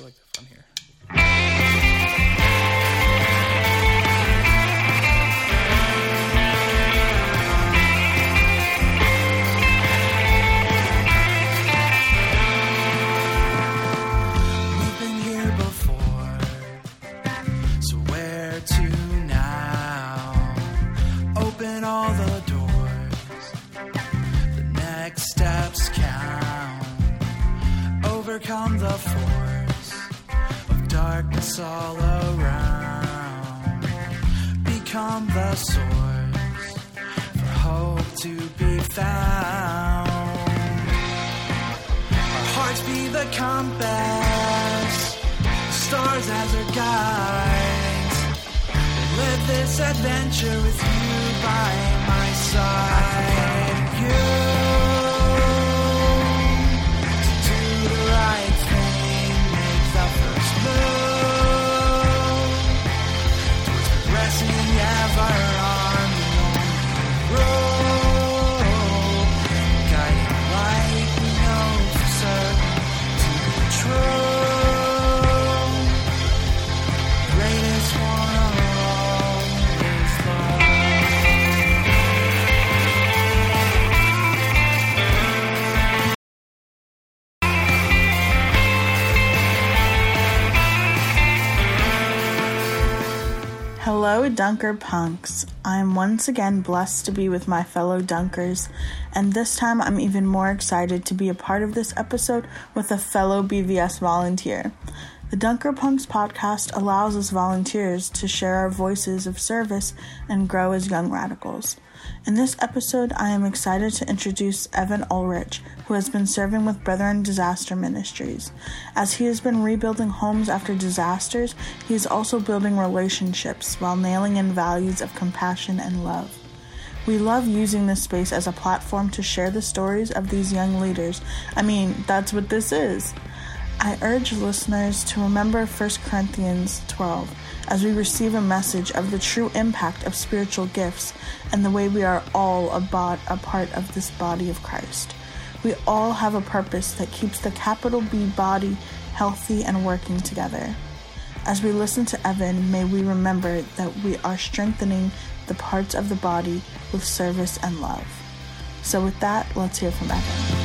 I like the fun here. We've been here darkness all around. Become the source for hope to be found. Our hearts be the compass, stars as our guides. Live this adventure with you by my side. You Dunker Punks. I'm once again blessed to be with my fellow Dunkers, and this time I'm even more excited to be a part of this episode with a fellow BVS volunteer. The Dunker Punks podcast allows us volunteers to share our voices of service and grow as young radicals. In this episode, I am excited to introduce Evan Ulrich, who has been serving with Brethren Disaster Ministries. As he has been rebuilding homes after disasters, he is also building relationships while nailing in values of compassion and love. We love using this space as a platform to share the stories of these young leaders. I mean, that's what this is. I urge listeners to remember 1 Corinthians 12 as we receive a message of the true impact of spiritual gifts and the way we are all a, part of this body of Christ. We all have a purpose that keeps the capital B body healthy and working together. As we listen to Evan, may we remember that we are strengthening the parts of the body with service and love. So, with that, let's hear from Evan.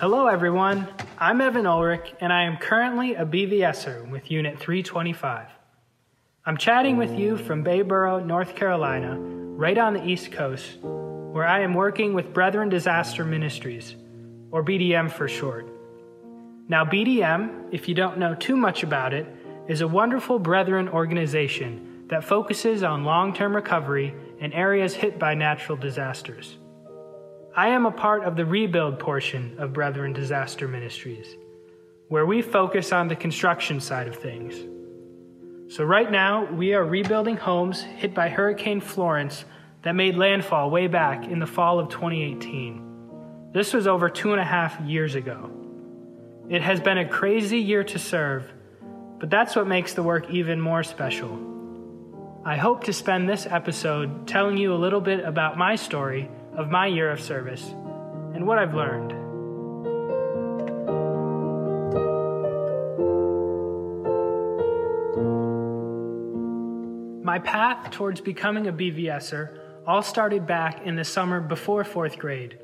Hello, everyone. I'm Evan Ulrich, and I am currently a BVSer with Unit 325. I'm chatting with you from Bayboro, North Carolina, right on the East Coast, where I am working with Brethren Disaster Ministries, or BDM for short. Now, BDM, if you don't know too much about it, is a wonderful Brethren organization that focuses on long term recovery in areas hit by natural disasters. I am a part of the rebuild portion of Brethren Disaster Ministries, where we focus on the construction side of things. So, right now, we are rebuilding homes hit by Hurricane Florence that made landfall way back in the fall of 2018. This was over two and a half years ago. It has been a crazy year to serve, but that's what makes the work even more special. I hope to spend this episode telling you a little bit about my story of my year of service and what I've learned. My path towards becoming a BVSer all started back in the summer before fourth grade,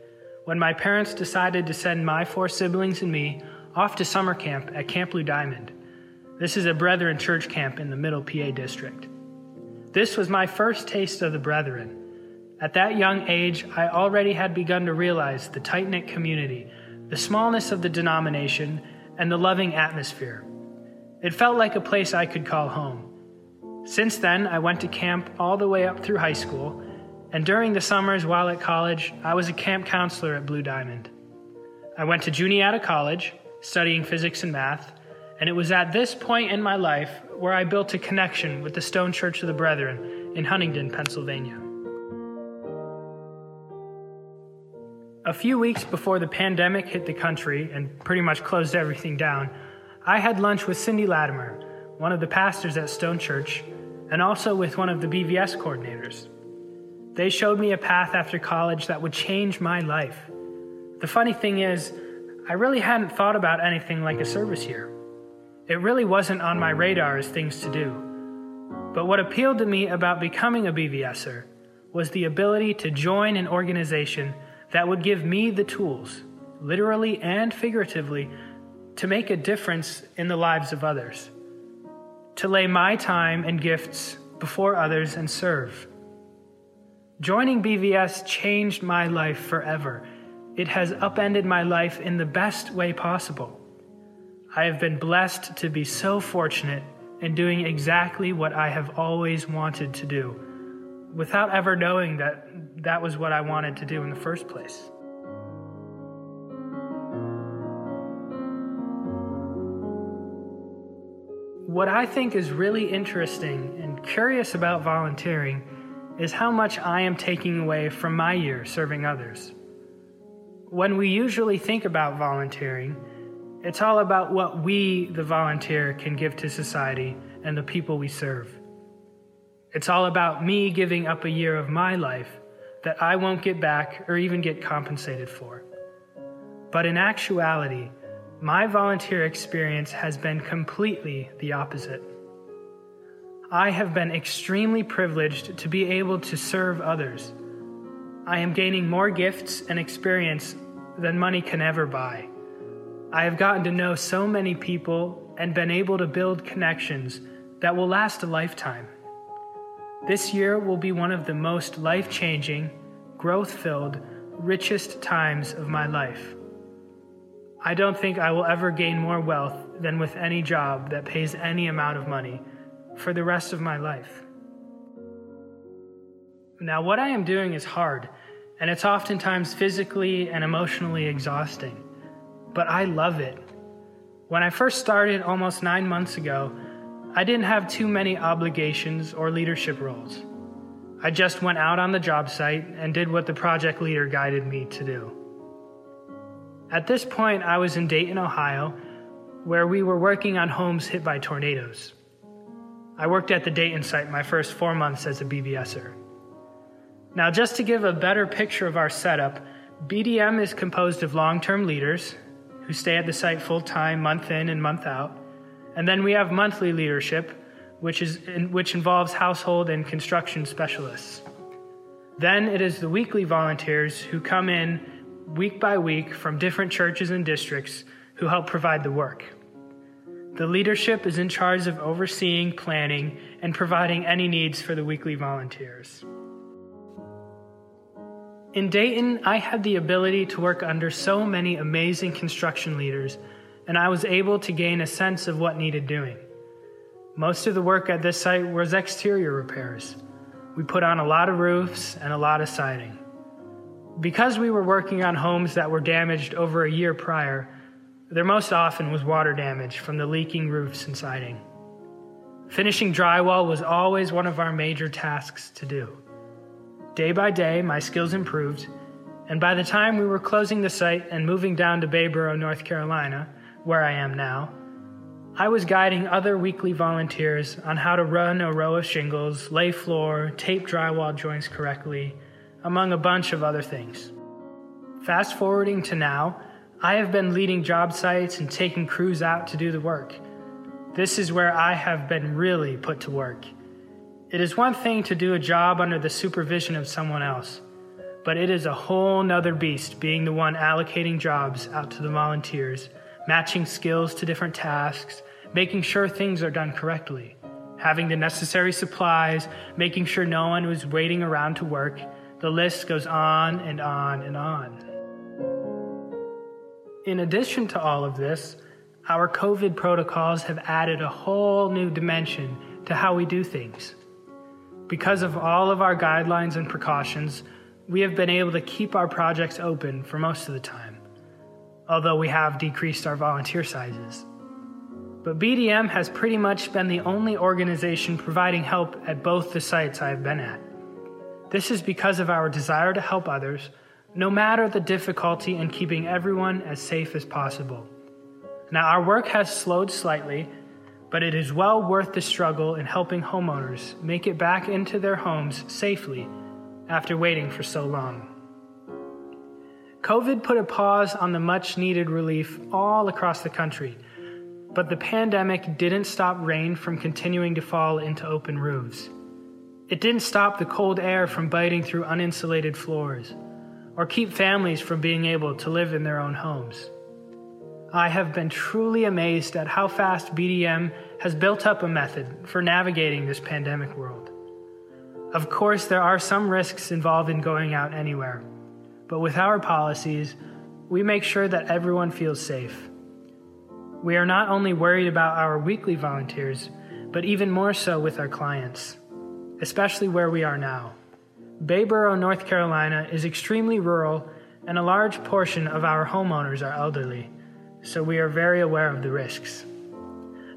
when my parents decided to send my four siblings and me off to summer camp at Camp Blue Diamond. This is a Brethren church camp in the Middle PA district. This was my first taste of the Brethren. At that young age, I already had begun to realize the tight knit community, the smallness of the denomination, and the loving atmosphere. It felt like a place I could call home. Since then, I went to camp all the way up through high school, and during the summers while at college, I was a camp counselor at Blue Diamond. I went to Juniata College, studying physics and math, and it was at this point in my life where I built a connection with the Stone Church of the Brethren in Huntingdon, Pennsylvania. A few weeks before the pandemic hit the country and pretty much closed everything down, I had lunch with Cindy Latimer, one of the pastors at Stone Church, and also with one of the BVS coordinators. They showed me a path after college that would change my life. The funny thing is, I really hadn't thought about anything like a service year. It really wasn't on my radar as things to do. But what appealed to me about becoming a BVSer was the ability to join an organization that would give me the tools, literally and figuratively, to make a difference in the lives of others, to lay my time and gifts before others and serve. Joining BVS changed my life forever. It has upended my life in the best way possible. I have been blessed to be so fortunate in doing exactly what I have always wanted to do, without ever knowing that that was what I wanted to do in the first place. What I think is really interesting and curious about volunteering is how much I am taking away from my year serving others. When we usually think about volunteering, it's all about what we, the volunteer, can give to society and the people we serve. It's all about me giving up a year of my life that I won't get back or even get compensated for. But in actuality, my volunteer experience has been completely the opposite. I have been extremely privileged to be able to serve others. I am gaining more gifts and experience than money can ever buy. I have gotten to know so many people and been able to build connections that will last a lifetime. This year will be one of the most life changing, growth filled, richest times of my life. I don't think I will ever gain more wealth than with any job that pays any amount of money for the rest of my life. Now, what I am doing is hard, and it's oftentimes physically and emotionally exhausting, but I love it. When I first started almost nine months ago, I didn't have too many obligations or leadership roles. I just went out on the job site and did what the project leader guided me to do. At this point, I was in Dayton, Ohio, where we were working on homes hit by tornadoes. I worked at the Dayton site my first four months as a BVSer. Now, just to give a better picture of our setup, BDM is composed of long term leaders who stay at the site full time, month in and month out. And then we have monthly leadership, which, is, which involves household and construction specialists. Then it is the weekly volunteers who come in week by week from different churches and districts who help provide the work. The leadership is in charge of overseeing, planning, and providing any needs for the weekly volunteers. In Dayton, I had the ability to work under so many amazing construction leaders, and I was able to gain a sense of what needed doing. Most of the work at this site was exterior repairs. We put on a lot of roofs and a lot of siding. Because we were working on homes that were damaged over a year prior, there most often was water damage from the leaking roofs and siding. Finishing drywall was always one of our major tasks to do. Day by day, my skills improved, and by the time we were closing the site and moving down to Bayboro, North Carolina, where I am now, I was guiding other weekly volunteers on how to run a row of shingles, lay floor, tape drywall joints correctly, among a bunch of other things. Fast forwarding to now, I have been leading job sites and taking crews out to do the work. This is where I have been really put to work. It is one thing to do a job under the supervision of someone else, but it is a whole nother beast being the one allocating jobs out to the volunteers, matching skills to different tasks, making sure things are done correctly, having the necessary supplies, making sure no one was waiting around to work, the list goes on and on and on. In addition to all of this, our COVID protocols have added a whole new dimension to how we do things. Because of all of our guidelines and precautions, we have been able to keep our projects open for most of the time, although we have decreased our volunteer sizes. But BDM has pretty much been the only organization providing help at both the sites I have been at. This is because of our desire to help others, no matter the difficulty in keeping everyone as safe as possible. Now, our work has slowed slightly, but it is well worth the struggle in helping homeowners make it back into their homes safely after waiting for so long. COVID put a pause on the much needed relief all across the country, but the pandemic didn't stop rain from continuing to fall into open roofs. It didn't stop the cold air from biting through uninsulated floors, or keep families from being able to live in their own homes. I have been truly amazed at how fast BDM has built up a method for navigating this pandemic world. Of course, there are some risks involved in going out anywhere, but with our policies, we make sure that everyone feels safe. We are not only worried about our weekly volunteers, but even more so with our clients especially where we are now. Bayboro, North Carolina is extremely rural, and a large portion of our homeowners are elderly, so we are very aware of the risks.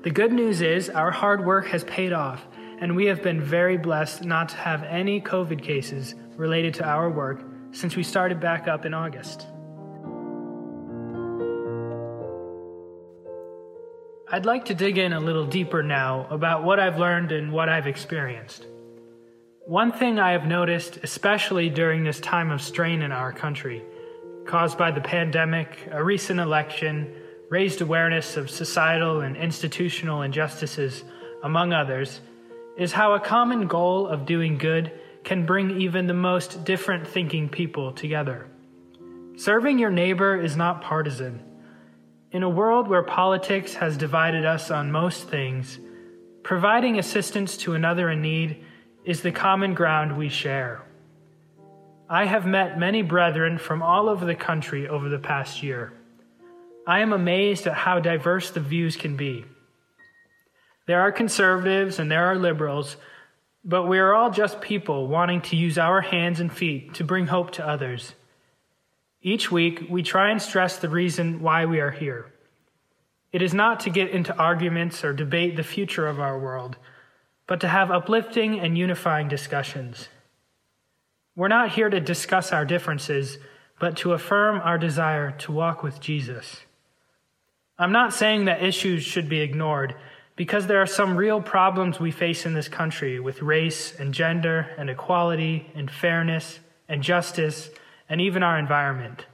The good news is our hard work has paid off, and we have been very blessed not to have any COVID cases related to our work since we started back up in August. I'd like to dig in a little deeper now about what I've learned and what I've experienced. One thing I have noticed, especially during this time of strain in our country, caused by the pandemic, a recent election, raised awareness of societal and institutional injustices, among others, is how a common goal of doing good can bring even the most different thinking people together. Serving your neighbor is not partisan. In a world where politics has divided us on most things, providing assistance to another in need is the common ground we share. I have met many brethren from all over the country over the past year. I am amazed at how diverse the views can be. There are conservatives and there are liberals, but we are all just people wanting to use our hands and feet to bring hope to others. Each week, we try and stress the reason why we are here. It is not to get into arguments or debate the future of our world but to have uplifting and unifying discussions. We're not here to discuss our differences, but to affirm our desire to walk with Jesus. I'm not saying that issues should be ignored, because there are some real problems we face in this country with race and gender and equality and fairness and justice and even our environment.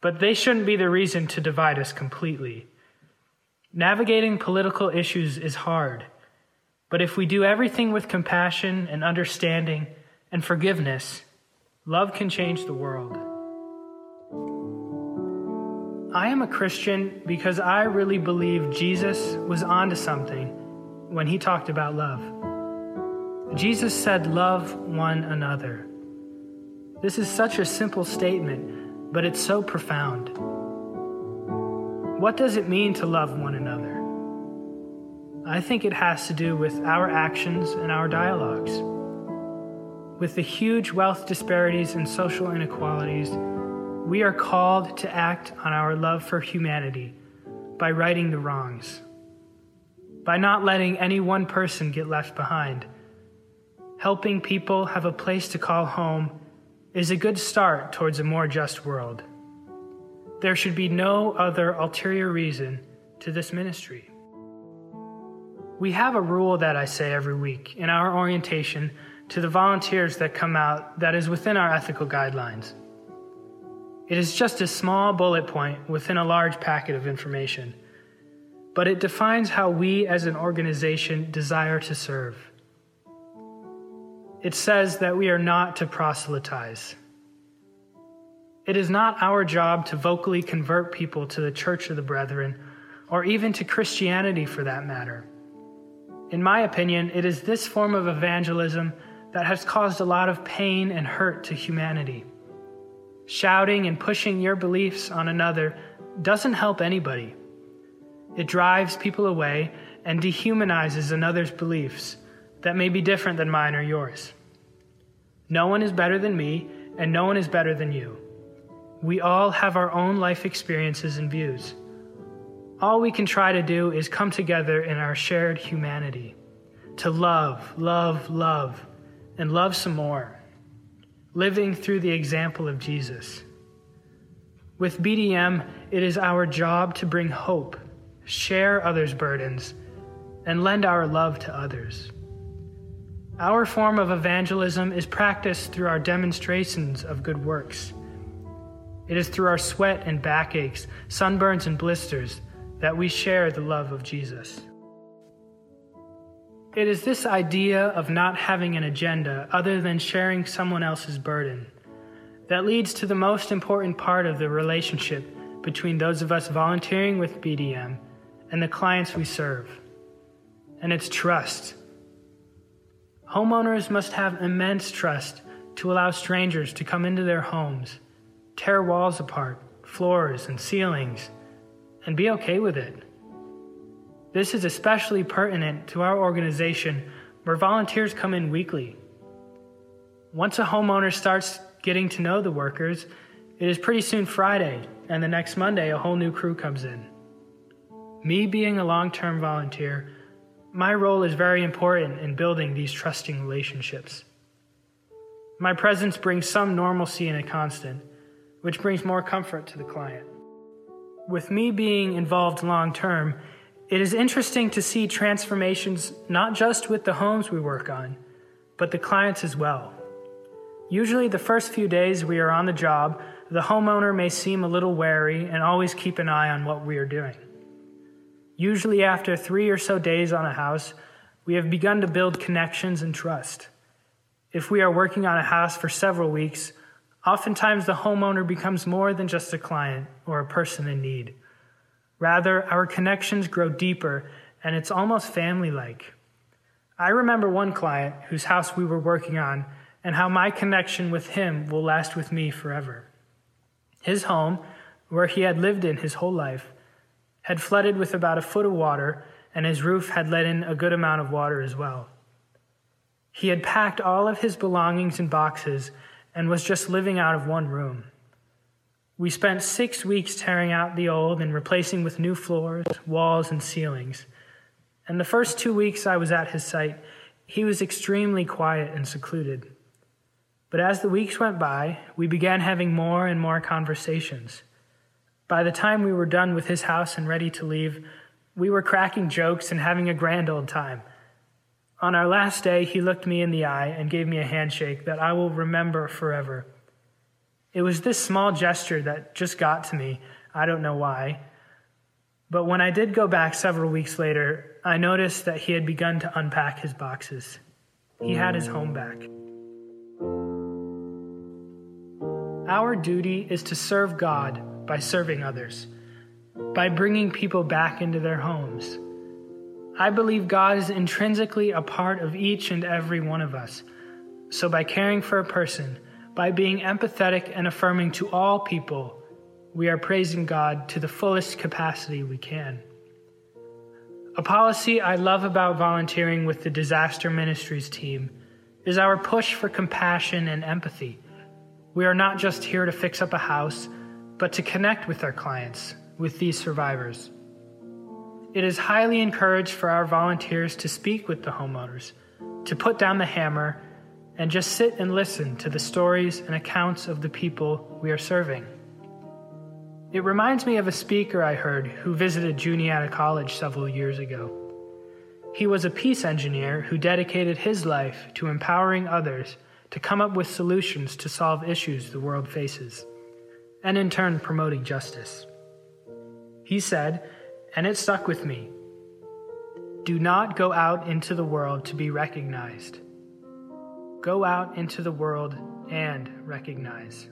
But they shouldn't be the reason to divide us completely. Navigating political issues is hard but if we do everything with compassion and understanding and forgiveness, love can change the world. I am a Christian because I really believe Jesus was onto something when he talked about love. Jesus said, Love one another. This is such a simple statement, but it's so profound. What does it mean to love one another? I think it has to do with our actions and our dialogues. With the huge wealth disparities and social inequalities, we are called to act on our love for humanity by righting the wrongs, by not letting any one person get left behind. Helping people have a place to call home is a good start towards a more just world. There should be no other ulterior reason to this ministry. We have a rule that I say every week in our orientation to the volunteers that come out that is within our ethical guidelines. It is just a small bullet point within a large packet of information, but it defines how we as an organization desire to serve. It says that we are not to proselytize. It is not our job to vocally convert people to the Church of the Brethren, or even to Christianity for that matter. In my opinion, it is this form of evangelism that has caused a lot of pain and hurt to humanity. Shouting and pushing your beliefs on another doesn't help anybody. It drives people away and dehumanizes another's beliefs that may be different than mine or yours. No one is better than me, and no one is better than you. We all have our own life experiences and views. All we can try to do is come together in our shared humanity to love, love, love, and love some more, living through the example of Jesus. With BDM, it is our job to bring hope, share others' burdens, and lend our love to others. Our form of evangelism is practiced through our demonstrations of good works. It is through our sweat and backaches, sunburns and blisters that we share the love of Jesus. It is this idea of not having an agenda other than sharing someone else's burden that leads to the most important part of the relationship between those of us volunteering with BDM and the clients we serve. And it's trust. Homeowners must have immense trust to allow strangers to come into their homes, tear walls apart, floors, and ceilings, and be okay with it. This is especially pertinent to our organization where volunteers come in weekly. Once a homeowner starts getting to know the workers, it is pretty soon Friday, and the next Monday, a whole new crew comes in. Me being a long term volunteer, my role is very important in building these trusting relationships. My presence brings some normalcy and a constant, which brings more comfort to the client. With me being involved long term, it is interesting to see transformations not just with the homes we work on, but the clients as well. Usually, the first few days we are on the job, the homeowner may seem a little wary and always keep an eye on what we are doing. Usually, after three or so days on a house, we have begun to build connections and trust. If we are working on a house for several weeks, oftentimes the homeowner becomes more than just a client or a person in need. Rather, our connections grow deeper and it's almost family like. I remember one client whose house we were working on and how my connection with him will last with me forever. His home, where he had lived in his whole life, had flooded with about a foot of water, and his roof had let in a good amount of water as well. He had packed all of his belongings in boxes and was just living out of one room. We spent six weeks tearing out the old and replacing with new floors, walls, and ceilings. And the first two weeks I was at his site, he was extremely quiet and secluded. But as the weeks went by, we began having more and more conversations. By the time we were done with his house and ready to leave, we were cracking jokes and having a grand old time. On our last day, he looked me in the eye and gave me a handshake that I will remember forever. It was this small gesture that just got to me. I don't know why. But when I did go back several weeks later, I noticed that he had begun to unpack his boxes. He had his home back. Our duty is to serve God by serving others, by bringing people back into their homes. I believe God is intrinsically a part of each and every one of us. So, by caring for a person, by being empathetic and affirming to all people, we are praising God to the fullest capacity we can. A policy I love about volunteering with the Disaster Ministries team is our push for compassion and empathy. We are not just here to fix up a house, but to connect with our clients, with these survivors. It is highly encouraged for our volunteers to speak with the homeowners, to put down the hammer, and just sit and listen to the stories and accounts of the people we are serving. It reminds me of a speaker I heard who visited Juniata College several years ago. He was a peace engineer who dedicated his life to empowering others to come up with solutions to solve issues the world faces, and in turn promoting justice. He said, and it stuck with me do not go out into the world to be recognized. Go out into the world and recognize.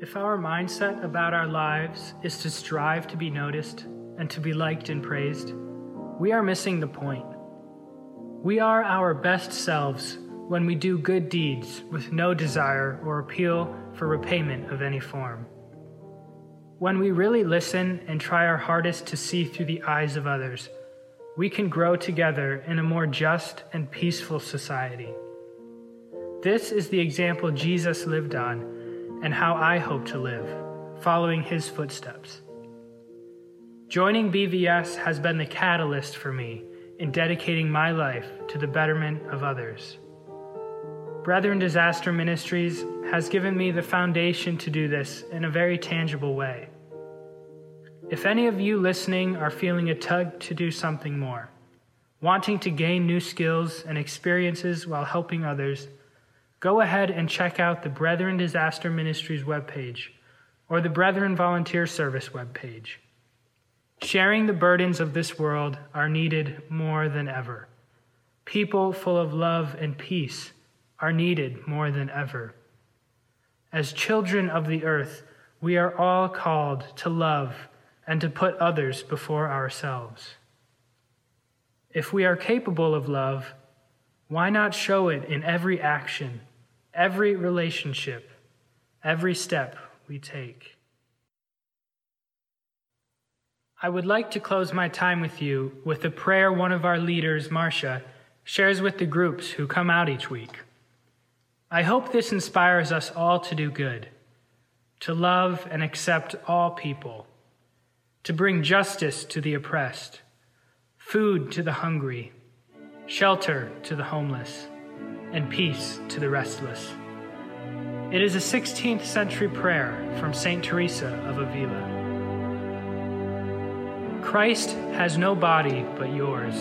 If our mindset about our lives is to strive to be noticed and to be liked and praised, we are missing the point. We are our best selves when we do good deeds with no desire or appeal for repayment of any form. When we really listen and try our hardest to see through the eyes of others, we can grow together in a more just and peaceful society. This is the example Jesus lived on and how I hope to live, following his footsteps. Joining BVS has been the catalyst for me in dedicating my life to the betterment of others. Brethren Disaster Ministries has given me the foundation to do this in a very tangible way. If any of you listening are feeling a tug to do something more, wanting to gain new skills and experiences while helping others, go ahead and check out the Brethren Disaster Ministries webpage or the Brethren Volunteer Service webpage. Sharing the burdens of this world are needed more than ever. People full of love and peace are needed more than ever. As children of the earth, we are all called to love and to put others before ourselves. If we are capable of love, why not show it in every action, every relationship, every step we take? I would like to close my time with you with a prayer one of our leaders, Marcia, shares with the groups who come out each week. I hope this inspires us all to do good, to love and accept all people, to bring justice to the oppressed, food to the hungry, shelter to the homeless, and peace to the restless. It is a 16th century prayer from St. Teresa of Avila. Christ has no body but yours,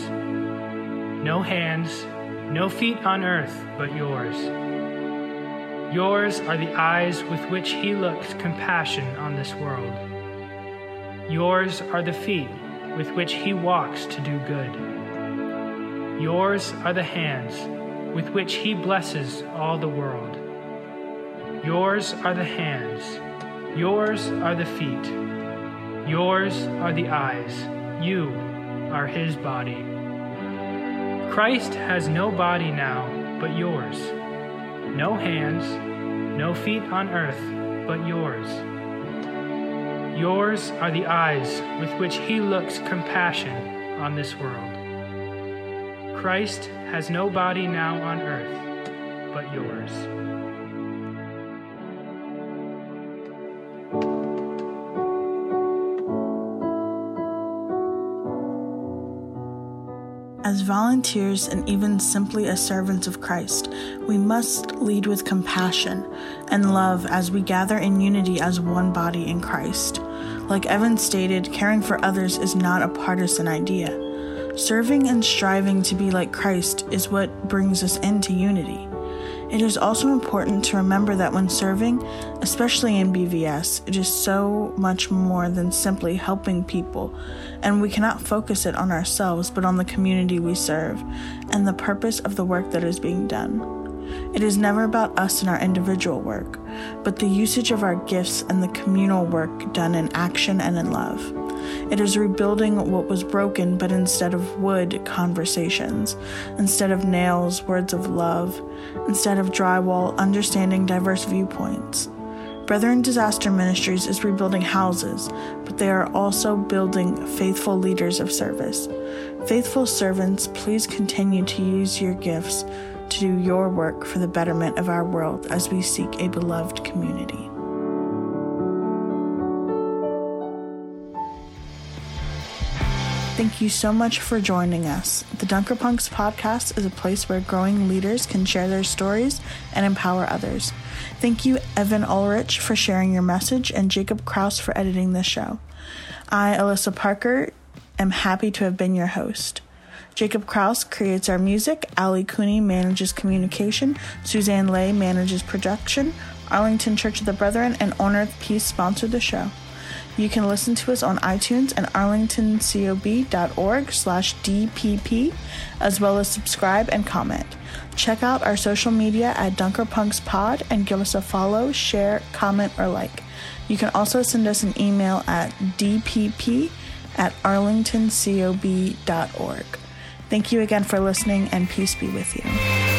no hands, no feet on earth but yours. Yours are the eyes with which he looks compassion on this world. Yours are the feet with which he walks to do good. Yours are the hands with which he blesses all the world. Yours are the hands, yours are the feet Yours are the eyes, you are his body. Christ has no body now but yours, no hands, no feet on earth but yours. Yours are the eyes with which he looks compassion on this world. Christ has no body now on earth but yours. As volunteers and even simply as servants of Christ, we must lead with compassion and love as we gather in unity as one body in Christ. Like Evan stated, caring for others is not a partisan idea. Serving and striving to be like Christ is what brings us into unity. It is also important to remember that when serving, especially in BVS, it is so much more than simply helping people, and we cannot focus it on ourselves but on the community we serve and the purpose of the work that is being done. It is never about us and our individual work, but the usage of our gifts and the communal work done in action and in love. It is rebuilding what was broken, but instead of wood, conversations. Instead of nails, words of love. Instead of drywall, understanding diverse viewpoints. Brethren Disaster Ministries is rebuilding houses, but they are also building faithful leaders of service. Faithful servants, please continue to use your gifts to do your work for the betterment of our world as we seek a beloved community. Thank you so much for joining us. The Dunker Punks podcast is a place where growing leaders can share their stories and empower others. Thank you, Evan Ulrich, for sharing your message, and Jacob Kraus for editing this show. I, Alyssa Parker, am happy to have been your host. Jacob Kraus creates our music, Ali Cooney manages communication, Suzanne Lay manages production, Arlington Church of the Brethren, and On Earth Peace sponsor the show. You can listen to us on iTunes and arlingtoncob.org slash DPP, as well as subscribe and comment. Check out our social media at DunkerPunksPod and give us a follow, share, comment, or like. You can also send us an email at dpp at arlingtoncob.org. Thank you again for listening, and peace be with you.